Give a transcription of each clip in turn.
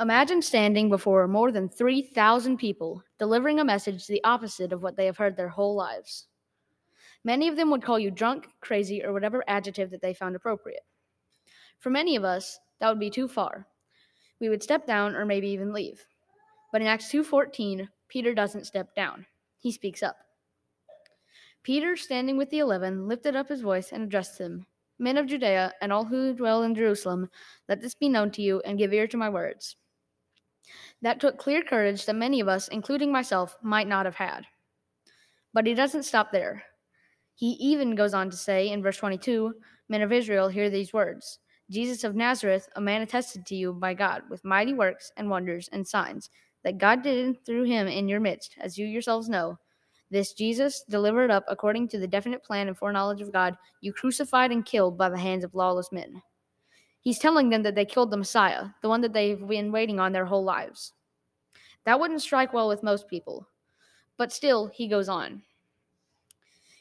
Imagine standing before more than 3,000 people, delivering a message the opposite of what they have heard their whole lives. Many of them would call you drunk, crazy, or whatever adjective that they found appropriate. For many of us, that would be too far. We would step down or maybe even leave. But in Acts 2:14, Peter doesn't step down. He speaks up. Peter, standing with the eleven, lifted up his voice and addressed them Men of Judea and all who dwell in Jerusalem, let this be known to you and give ear to my words. That took clear courage that many of us, including myself, might not have had. But he doesn't stop there. He even goes on to say in verse 22 Men of Israel, hear these words Jesus of Nazareth, a man attested to you by God with mighty works and wonders and signs that God did through him in your midst, as you yourselves know. This Jesus, delivered up according to the definite plan and foreknowledge of God, you crucified and killed by the hands of lawless men. He's telling them that they killed the Messiah, the one that they've been waiting on their whole lives. That wouldn't strike well with most people. But still, he goes on.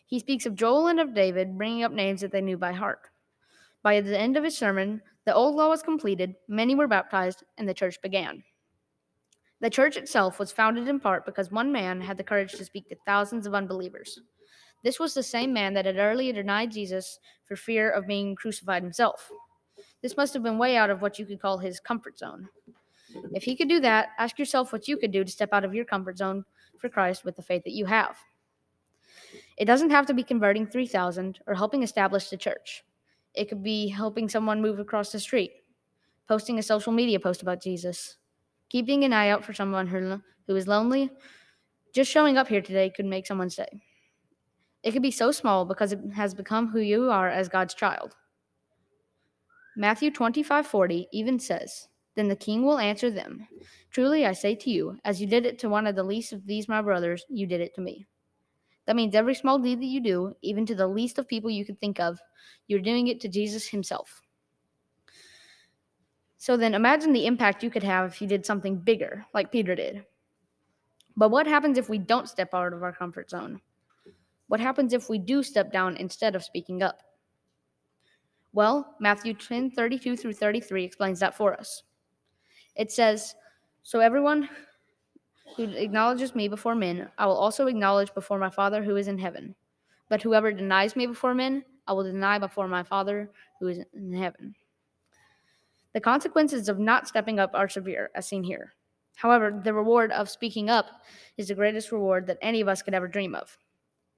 He speaks of Joel and of David, bringing up names that they knew by heart. By the end of his sermon, the old law was completed, many were baptized, and the church began. The church itself was founded in part because one man had the courage to speak to thousands of unbelievers. This was the same man that had earlier denied Jesus for fear of being crucified himself. This must have been way out of what you could call his comfort zone. If he could do that, ask yourself what you could do to step out of your comfort zone for Christ with the faith that you have. It doesn't have to be converting 3,000 or helping establish the church. It could be helping someone move across the street, posting a social media post about Jesus, keeping an eye out for someone who, who is lonely. Just showing up here today could make someone stay. It could be so small because it has become who you are as God's child. Matthew 25:40 even says, "Then the king will answer them, Truly I say to you, as you did it to one of the least of these my brothers, you did it to me." That means every small deed that you do, even to the least of people you could think of, you're doing it to Jesus himself. So then imagine the impact you could have if you did something bigger, like Peter did. But what happens if we don't step out of our comfort zone? What happens if we do step down instead of speaking up? Well, Matthew 10 32 through 33 explains that for us. It says, So everyone who acknowledges me before men, I will also acknowledge before my Father who is in heaven. But whoever denies me before men, I will deny before my Father who is in heaven. The consequences of not stepping up are severe, as seen here. However, the reward of speaking up is the greatest reward that any of us could ever dream of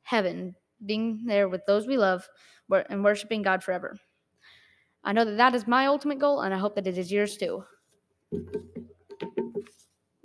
heaven, being there with those we love and worshiping God forever. I know that that is my ultimate goal, and I hope that it is yours too.